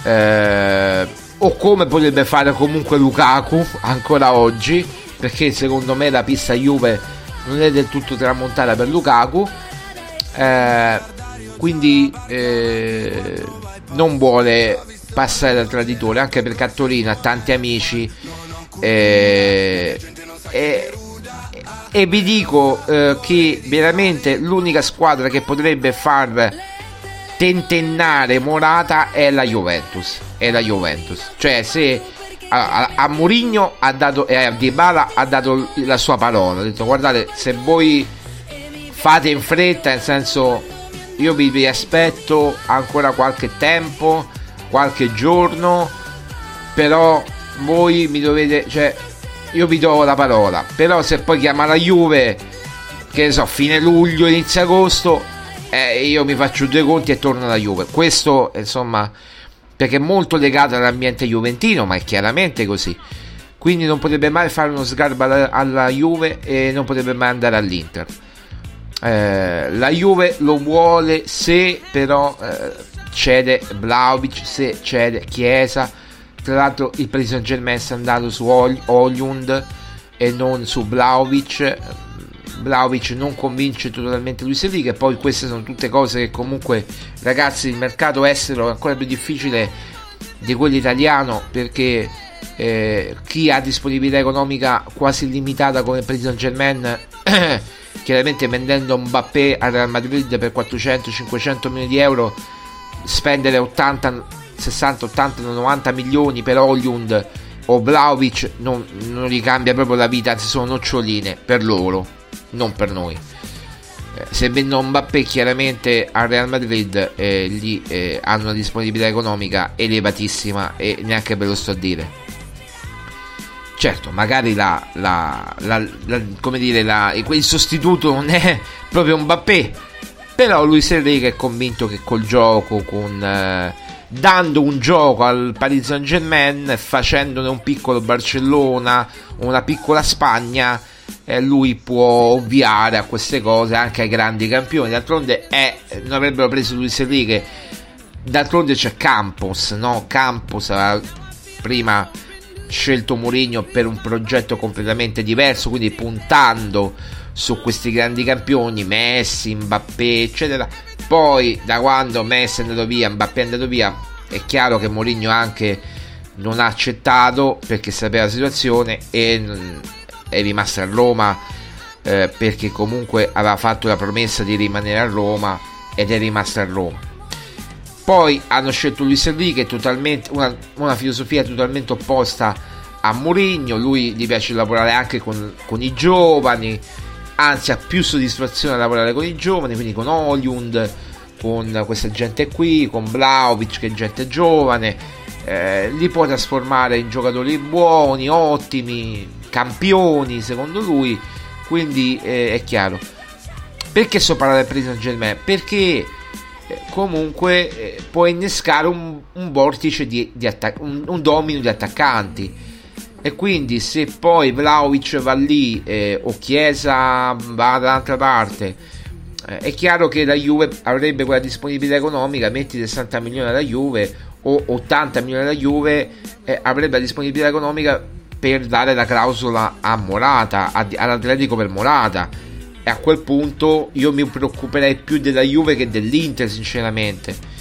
eh, o come potrebbe fare comunque Lukaku ancora oggi, perché secondo me la pista Juve non è del tutto tramontata per Lukaku. Eh, quindi eh, non vuole passare da traditore anche perché a Torino ha tanti amici eh, e, vi dico eh, che veramente l'unica squadra che potrebbe far tentennare Morata è la Juventus è la Juventus. Cioè se a, a, Mourinho ha dato e a Dybala ha dato la sua parola ha detto guardate se voi fate in fretta nel senso io vi, vi aspetto ancora qualche tempo qualche giorno però voi mi dovete cioè io vi do la parola. Però se poi chiama la Juve che ne so fine luglio inizio agosto eh, io mi faccio due conti e torno alla Juve. Questo insomma perché è molto legato all'ambiente juventino ma è chiaramente così. Quindi non potrebbe mai fare uno sgarbo alla, alla Juve e non potrebbe mai andare all'Inter. Eh, la Juve lo vuole se però eh, cede Vlaovic se cede Chiesa. Tra l'altro il Paris Saint Germain è andato su Oljund e non su Vlaovic Vlaovic non convince totalmente Luis Enrique e poi queste sono tutte cose che comunque ragazzi il mercato estero è ancora più difficile di quello italiano perché eh, chi ha disponibilità economica quasi limitata come Paris Saint Germain chiaramente vendendo Mbappé al Real Madrid per 400-500 milioni di euro spendere 80, 60, 80, 90 milioni per Oljund o Vlaovic non, non gli cambia proprio la vita, anzi sono noccioline per loro, non per noi. Eh, se vendono Mbappé chiaramente al Real Madrid eh, lì eh, hanno una disponibilità economica elevatissima e neanche ve lo sto a dire. Certo, magari la, la, la, come dire, il sostituto non è proprio Mbappé, però Luis Enrique è convinto che col gioco, con, eh, dando un gioco al Paris Saint Germain, facendone un piccolo Barcellona, una piccola Spagna, eh, lui può ovviare a queste cose anche ai grandi campioni. D'altronde è, non avrebbero preso Luis Enrique, d'altronde c'è Campos, no? Campos aveva prima scelto Mourinho per un progetto completamente diverso, quindi puntando su questi grandi campioni, Messi, Mbappé, eccetera. Poi da quando Messi è andato via, Mbappé è andato via, è chiaro che Mourinho anche non ha accettato perché sapeva la situazione e è rimasto a Roma eh, perché comunque aveva fatto la promessa di rimanere a Roma ed è rimasto a Roma. Poi hanno scelto Luis Enrique, totalmente, una, una filosofia totalmente opposta a Mourinho, lui gli piace lavorare anche con, con i giovani, anzi ha più soddisfazione a lavorare con i giovani, quindi con Oliund, con questa gente qui, con Vlaovic che è gente giovane, eh, li può trasformare in giocatori buoni, ottimi, campioni secondo lui, quindi eh, è chiaro. Perché sto parlando del Paris Saint Germain? Perché eh, comunque eh, può innescare un, un vortice di, di attac- un, un domino di attaccanti e quindi se poi Vlaovic va lì eh, o Chiesa va dall'altra parte eh, è chiaro che la Juve avrebbe quella disponibilità economica metti 60 milioni alla Juve o 80 milioni alla Juve eh, avrebbe la disponibilità economica per dare la clausola a Morata a, all'Atletico per Morata e a quel punto io mi preoccuperei più della Juve che dell'Inter sinceramente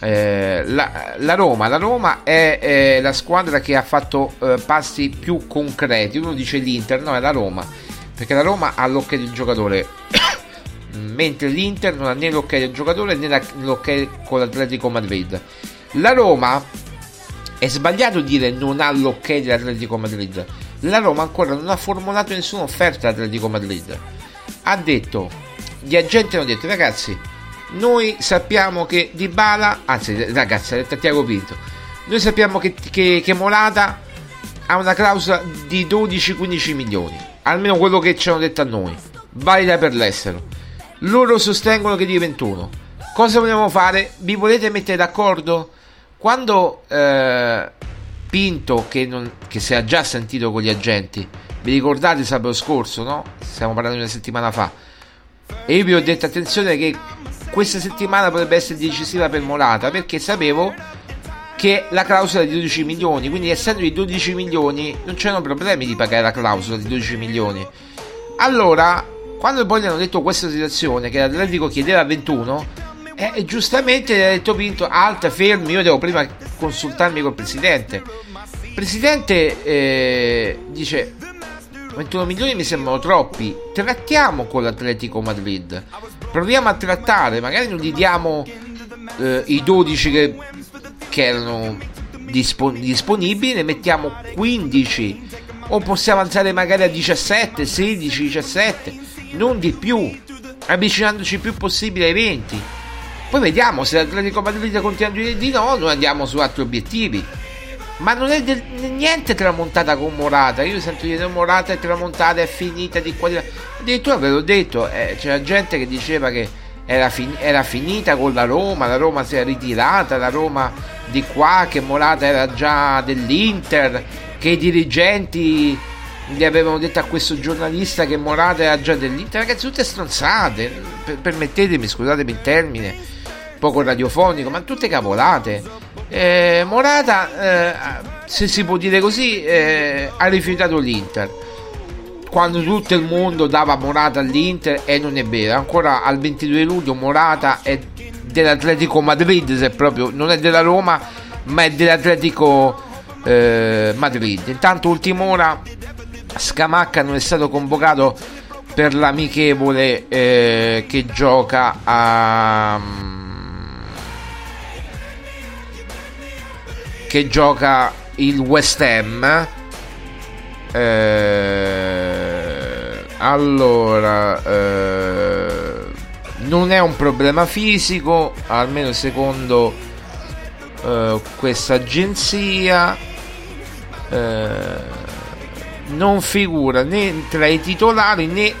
eh, la, la, Roma, la Roma è, è, la squadra che ha fatto eh, passi più concreti. Uno dice l'Inter, no, è la Roma, perché la Roma ha l'occhio del giocatore, mentre l'Inter non ha né l'occhio del giocatore né l'occhio con l'Atletico Madrid. La Roma è sbagliato dire non ha l'ok dell'Atletico Madrid. La Roma ancora non ha formulato nessuna offerta all'Atletico Madrid. Ha detto, gli agenti hanno detto, ragazzi, noi sappiamo che Di Bala, anzi ragazzi, ha detto a Tiago Pinto, noi sappiamo che, che, che Morata ha una clausola di 12-15 milioni, almeno quello che ci hanno detto a noi, valida per l'estero. Loro sostengono che di 21. Cosa vogliamo fare? Vi volete mettere d'accordo? Quando eh, Pinto, che, non, che si è già sentito con gli agenti, vi ricordate sabato scorso, no? Stiamo parlando di una settimana fa. E io vi ho detto attenzione che questa settimana potrebbe essere decisiva per Morata perché sapevo che la clausola è di 12 milioni, quindi essendo di 12 milioni non c'erano problemi di pagare la clausola di 12 milioni. Allora, quando poi gli hanno detto questa situazione, che l'Atletico chiedeva 21, eh, giustamente gli ha detto Pinto, alta, fermi, io devo prima consultarmi col presidente. Il presidente eh, dice, 21 milioni mi sembrano troppi, trattiamo con l'Atletico Madrid, proviamo a trattare, magari non gli diamo eh, i 12 che che erano dispon- disponibili, ne mettiamo 15 o possiamo alzare magari a 17, 16, 17, non di più, avvicinandoci il più possibile ai 20. Poi vediamo se l'Atletico Madrid continua a dire di no, noi andiamo su altri obiettivi. Ma non è del, niente tramontata con Morata. Io sento dire Morata è tramontata, è finita di qua. Addirittura ve l'ho detto, eh, c'era gente che diceva che era, fin- era, finita con la Roma, la Roma si è ritirata, la Roma di qua, che Morata era già dell'Inter, che i dirigenti gli avevano detto a questo giornalista che Morata era già dell'Inter, ragazzi tutte stronzate, per- permettetemi, scusatemi il termine, poco radiofonico, ma tutte cavolate. Eh, Morata, eh, se si può dire così, eh, ha rifiutato l'Inter quando tutto il mondo dava Morata all'Inter e non è vero, ancora al 22 luglio Morata è dell'Atletico Madrid, se proprio non è della Roma, ma è dell'Atletico eh, Madrid. Intanto ultima ora Scamacca non è stato convocato per l'amichevole eh, che gioca a che gioca il West Ham eh, allora, eh, non è un problema fisico, almeno secondo eh, questa agenzia. Eh, non figura né tra i titolari né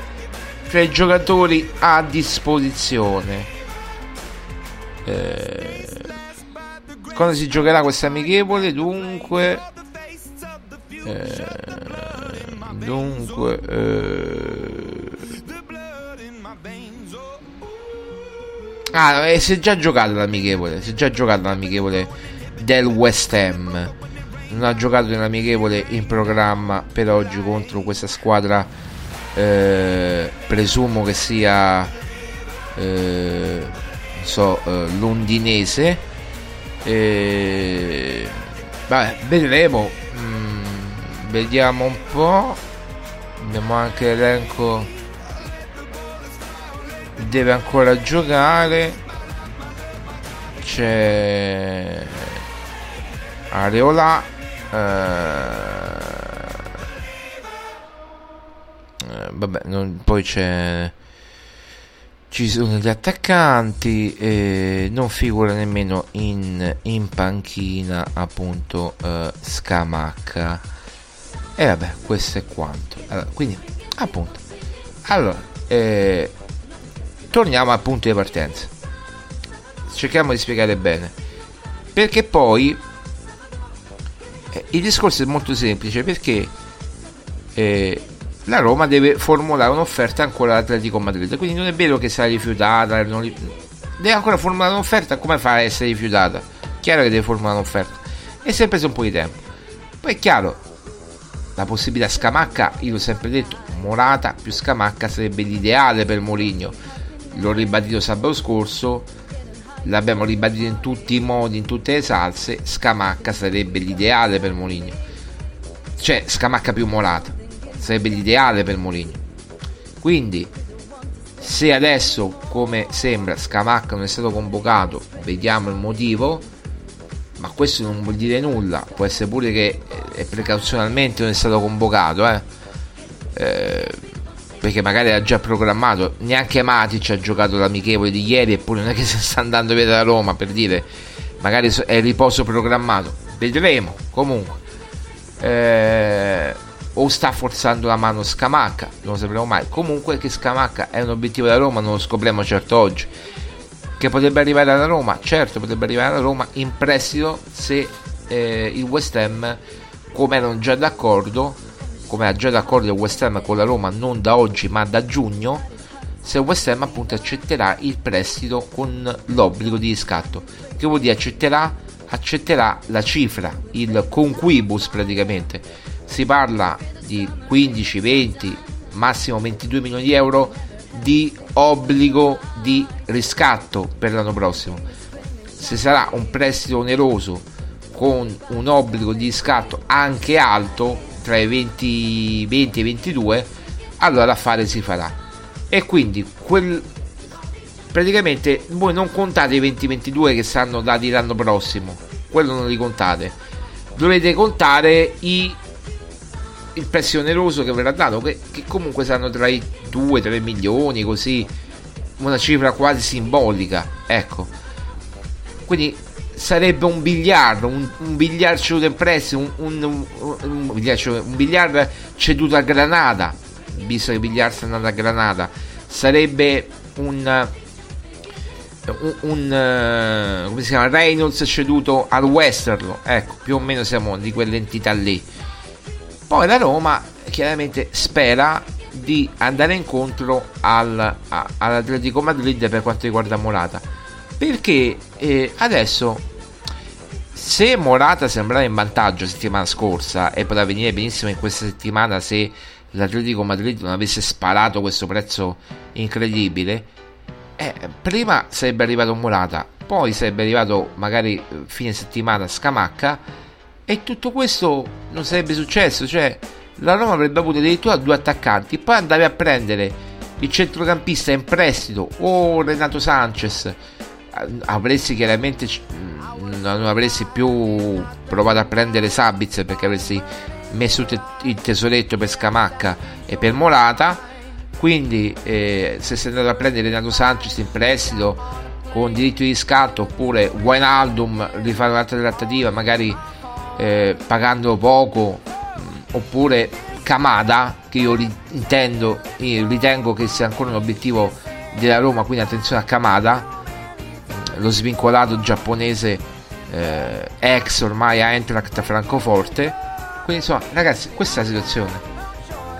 tra i giocatori a disposizione. Eh, quando si giocherà questa amichevole? Dunque, eh, dunque eh... ah e si è già giocato l'amichevole si è già giocato l'amichevole del West Ham non ha giocato nell'amichevole in programma per oggi contro questa squadra eh, presumo che sia eh, so eh, londinese eh, vabbè vedremo. Mm, vediamo un po' abbiamo anche l'elenco. Deve ancora giocare. C'è Areola eh, eh, vabbè non, poi c'è ci sono gli attaccanti e non figura nemmeno in, in panchina appunto eh, Scamacca. E vabbè questo è quanto. Allora, quindi appunto. Allora eh, torniamo al punto di partenza cerchiamo di spiegare bene. Perché poi eh, il discorso è molto semplice perché eh, la Roma deve formulare un'offerta ancora all'Atletico Madrid. Quindi non è vero che sarà rifiutata li... deve ancora formulare un'offerta? Come fa a essere rifiutata? Chiaro che deve formulare un'offerta. E si è preso un po' di tempo. Poi è chiaro la possibilità Scamacca, io l'ho sempre detto, Morata più Scamacca sarebbe l'ideale per Mourinho. L'ho ribadito sabato scorso, l'abbiamo ribadito in tutti i modi, in tutte le salse, Scamacca sarebbe l'ideale per Mourinho. Cioè, Scamacca più Morata sarebbe l'ideale per Mourinho. Quindi, se adesso, come sembra, Scamacca non è stato convocato, vediamo il motivo, ma questo non vuol dire nulla, può essere pure che eh, precauzionalmente non è stato convocato, eh. Eh, perché magari era già programmato, neanche Matic ha giocato l'amichevole di ieri eppure non è che si sta andando via da Roma per dire, magari è riposo programmato, vedremo comunque. Eh, o sta forzando la mano Scamacca, non lo sapremo mai. Comunque che Scamacca è un obiettivo da Roma, non lo scopriamo certo oggi. Che potrebbe arrivare alla Roma, certo potrebbe arrivare alla Roma in prestito se eh, il West Ham, come erano già d'accordo, come era già d'accordo il West Ham con la Roma non da oggi ma da giugno, se il West Ham appunto accetterà il prestito con l'obbligo di riscatto. Che vuol dire accetterà? Accetterà la cifra, il conquibus praticamente si parla di 15, 20, massimo 22 milioni di euro di obbligo di riscatto per l'anno prossimo. Se sarà un prestito oneroso con un obbligo di riscatto anche alto, tra i 20, 20 e 22, allora l'affare si farà. E quindi quel, praticamente voi non contate i 20-22 che saranno dati l'anno prossimo, quello non li contate. Dovete contare i il prezzo oneroso che verrà dato, che, che comunque saranno tra i 2-3 milioni, così, una cifra quasi simbolica, ecco. Quindi sarebbe un biliardo, un, un biliardo in prestito, un, un, un, biliardo, un biliardo ceduto a Granada, visto che biliardo sta andando a Granada, sarebbe un un, un uh, come si chiama Reynolds ceduto al Westerlo ecco più o meno siamo di quell'entità lì poi la Roma chiaramente spera di andare incontro al, a, all'Atletico Madrid per quanto riguarda Morata. Perché eh, adesso se Morata sembrava in vantaggio la settimana scorsa e poteva venire benissimo in questa settimana se l'Atletico Madrid non avesse sparato questo prezzo incredibile, eh, prima sarebbe arrivato Morata, poi sarebbe arrivato magari fine settimana Scamacca e tutto questo non sarebbe successo, cioè la Roma avrebbe avuto addirittura due attaccanti, poi andavi a prendere il centrocampista in prestito o Renato Sanchez, avresti chiaramente non avresti più provato a prendere Sabitz perché avresti messo il tesoretto per Scamacca e per Morata. Quindi eh, se sei andato a prendere Renato Sanchez in prestito con diritto di riscatto oppure Wijnaldum rifare un'altra trattativa magari eh, pagando poco oppure Kamada che io intendo, io ritengo che sia ancora un obiettivo della Roma quindi attenzione a Kamada lo svincolato giapponese eh, ex ormai a Eintracht Francoforte. Quindi insomma ragazzi questa è la situazione.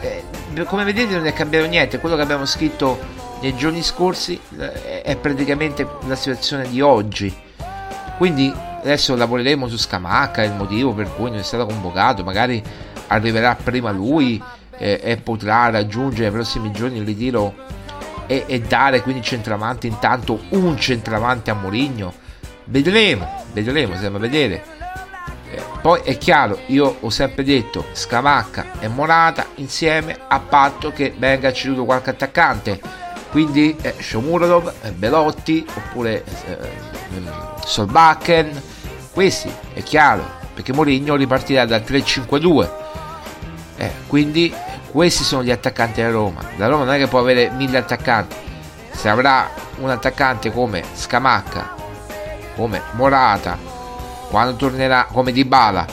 Eh, come vedete non è cambiato niente quello che abbiamo scritto nei giorni scorsi eh, è praticamente la situazione di oggi. Quindi Adesso lavoreremo su Scamacca, il motivo per cui non è stato convocato, magari arriverà prima lui eh, e potrà raggiungere nei prossimi giorni il ritiro e, e dare quindi centravanti intanto un centravanti a Mourinho. Vedremo, vedremo, stiamo a vedere. Eh, poi è chiaro, io ho sempre detto Scamacca e Morata insieme a patto che venga ceduto qualche attaccante. Quindi eh, Shomurodov, eh, Belotti oppure eh, Solbakken questi, è chiaro, perché Mourinho ripartirà dal 3-5-2. Eh, quindi questi sono gli attaccanti della Roma. La Roma non è che può avere mille attaccanti. Se avrà un attaccante come Scamacca, come Morata, quando tornerà come Dybala,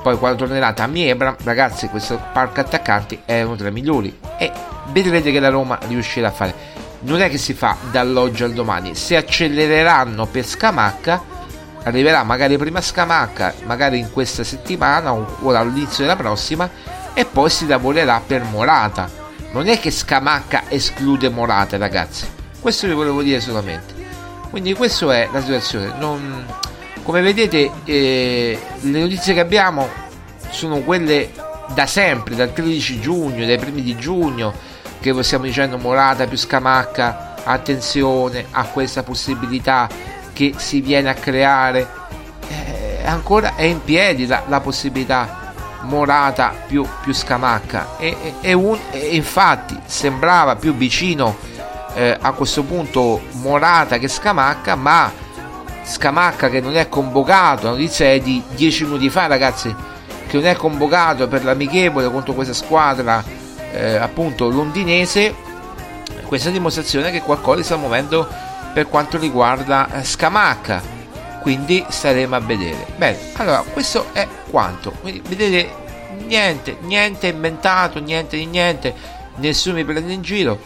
poi quando tornerà Tammy Ebram, ragazzi, questo parco attaccanti è uno tra i migliori e vedrete che la Roma riuscirà a fare. Non è che si fa dall'oggi al domani, se accelereranno per Scamacca arriverà magari prima Scamacca, magari in questa settimana o all'inizio della prossima e poi si lavorerà per Morata. Non è che Scamacca esclude Morata, ragazzi. Questo vi volevo dire solamente. Quindi questa è la situazione. Non... Come vedete eh, le notizie che abbiamo sono quelle da sempre, dal 13 giugno, dai primi di giugno, che stiamo dicendo Morata più Scamacca, attenzione a questa possibilità che si viene a creare eh, ancora è in piedi la, la possibilità Morata più, più Scamacca. E, e, un, e, infatti sembrava più vicino eh, a questo punto Morata che Scamacca ma Scamacca che non è convocato la notizia è di 10 minuti fa ragazzi che non è convocato per l'amichevole contro questa squadra eh, appunto londinese. Questa dimostrazione che qualcosa sta muovendo per quanto riguarda eh, Scamacca quindi staremo a vedere. Bene allora questo è quanto. Quindi vedete niente niente inventato niente di niente. Nessuno mi prende in giro.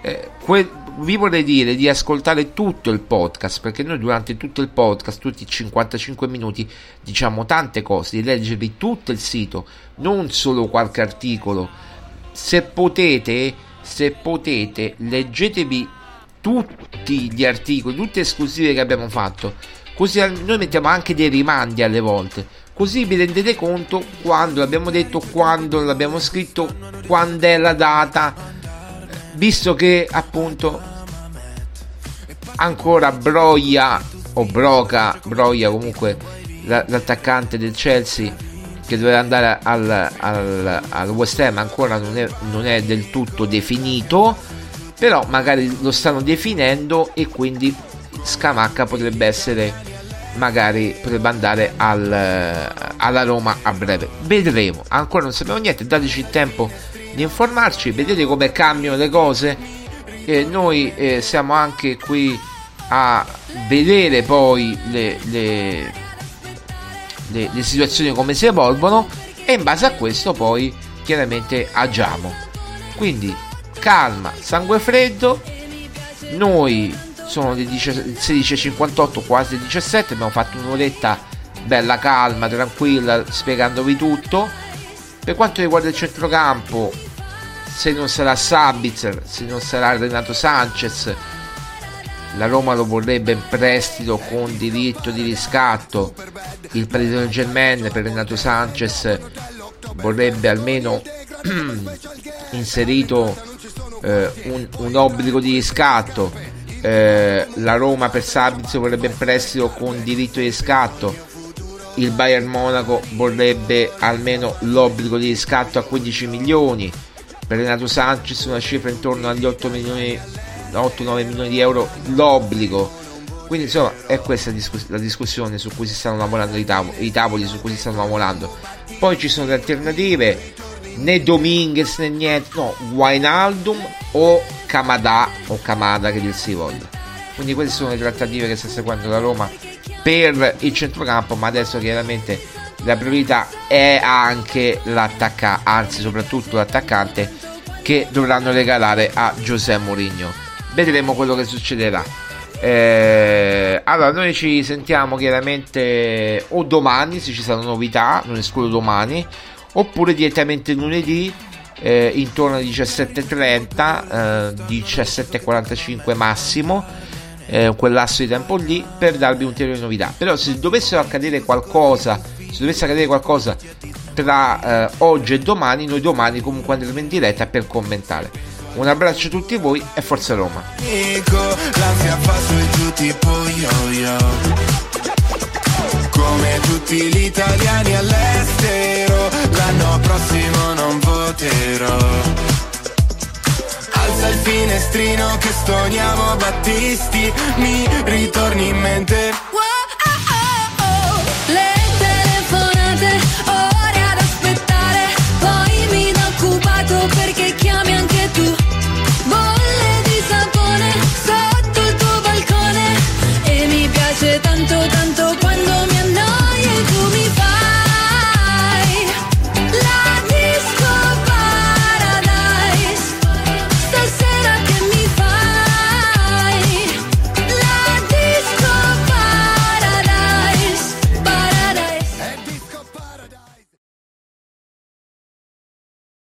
Eh, que- vi vorrei dire di ascoltare tutto il podcast perché noi durante tutto il podcast, tutti i 55 minuti, diciamo tante cose, di leggervi tutto il sito, non solo qualche articolo. Se potete, se potete, leggetevi tutti gli articoli, tutte le esclusive che abbiamo fatto. Così noi mettiamo anche dei rimandi alle volte. Così vi rendete conto quando l'abbiamo detto, quando l'abbiamo scritto, quando è la data visto che appunto ancora Broia o Broca, Broia comunque l'attaccante del Chelsea che doveva andare al, al, al West Ham ancora non è, non è, del tutto definito però magari lo stanno definendo e quindi Scamacca potrebbe essere magari potrebbe andare al, alla Roma a breve vedremo ancora non sappiamo niente dateci il tempo di informarci, vedete come cambiano le cose. E noi eh, siamo anche qui a vedere poi le, le, le, le situazioni come si evolvono e in base a questo poi chiaramente agiamo. Quindi calma, sangue freddo. Noi sono le 16.58, quasi 17, abbiamo fatto un'oretta bella calma, tranquilla, spiegandovi tutto per quanto riguarda il centrocampo, se non sarà Sabitzer, se non sarà Renato Sanchez, la Roma lo vorrebbe in prestito con diritto di riscatto. Il Paris Germain per Renato Sanchez vorrebbe almeno inserito eh, un, un, obbligo di riscatto. Eh, la Roma per Sabitzer vorrebbe in prestito con diritto di riscatto. Il Bayern Monaco vorrebbe almeno l'obbligo di riscatto a 15 milioni. Per Renato Sanchez una cifra intorno agli 8 milioni 8-9 milioni di euro l'obbligo. Quindi insomma è questa la discussione su cui si stanno lavorando i tavoli, i tavoli su cui si stanno lavorando. Poi ci sono le alternative né Dominguez né niente no Wijnaldum o Kamada o Kamada che dir si voglia quindi queste sono le trattative che sta seguendo la Roma per il centrocampo, ma adesso chiaramente la priorità è anche l'attaccante, anzi soprattutto l'attaccante che dovranno regalare a Giuseppe Mourinho. Vedremo quello che succederà. Eh, allora, noi ci sentiamo chiaramente o domani se ci saranno novità, non escludo domani, oppure direttamente lunedì eh, intorno alle 17.30, eh, 17.45 massimo eh, quel lasso di tempo lì per darvi ulteriori novità. Però se dovesse accadere qualcosa, se dovesse accadere qualcosa tra eh, oggi e domani, noi domani comunque andremo in diretta per commentare. Un abbraccio a tutti voi e forza Roma. Come tutti gli italiani all'estero, l'anno prossimo non voterò. Alza il finestrino che stoniamo Battisti Mi ritorni in mente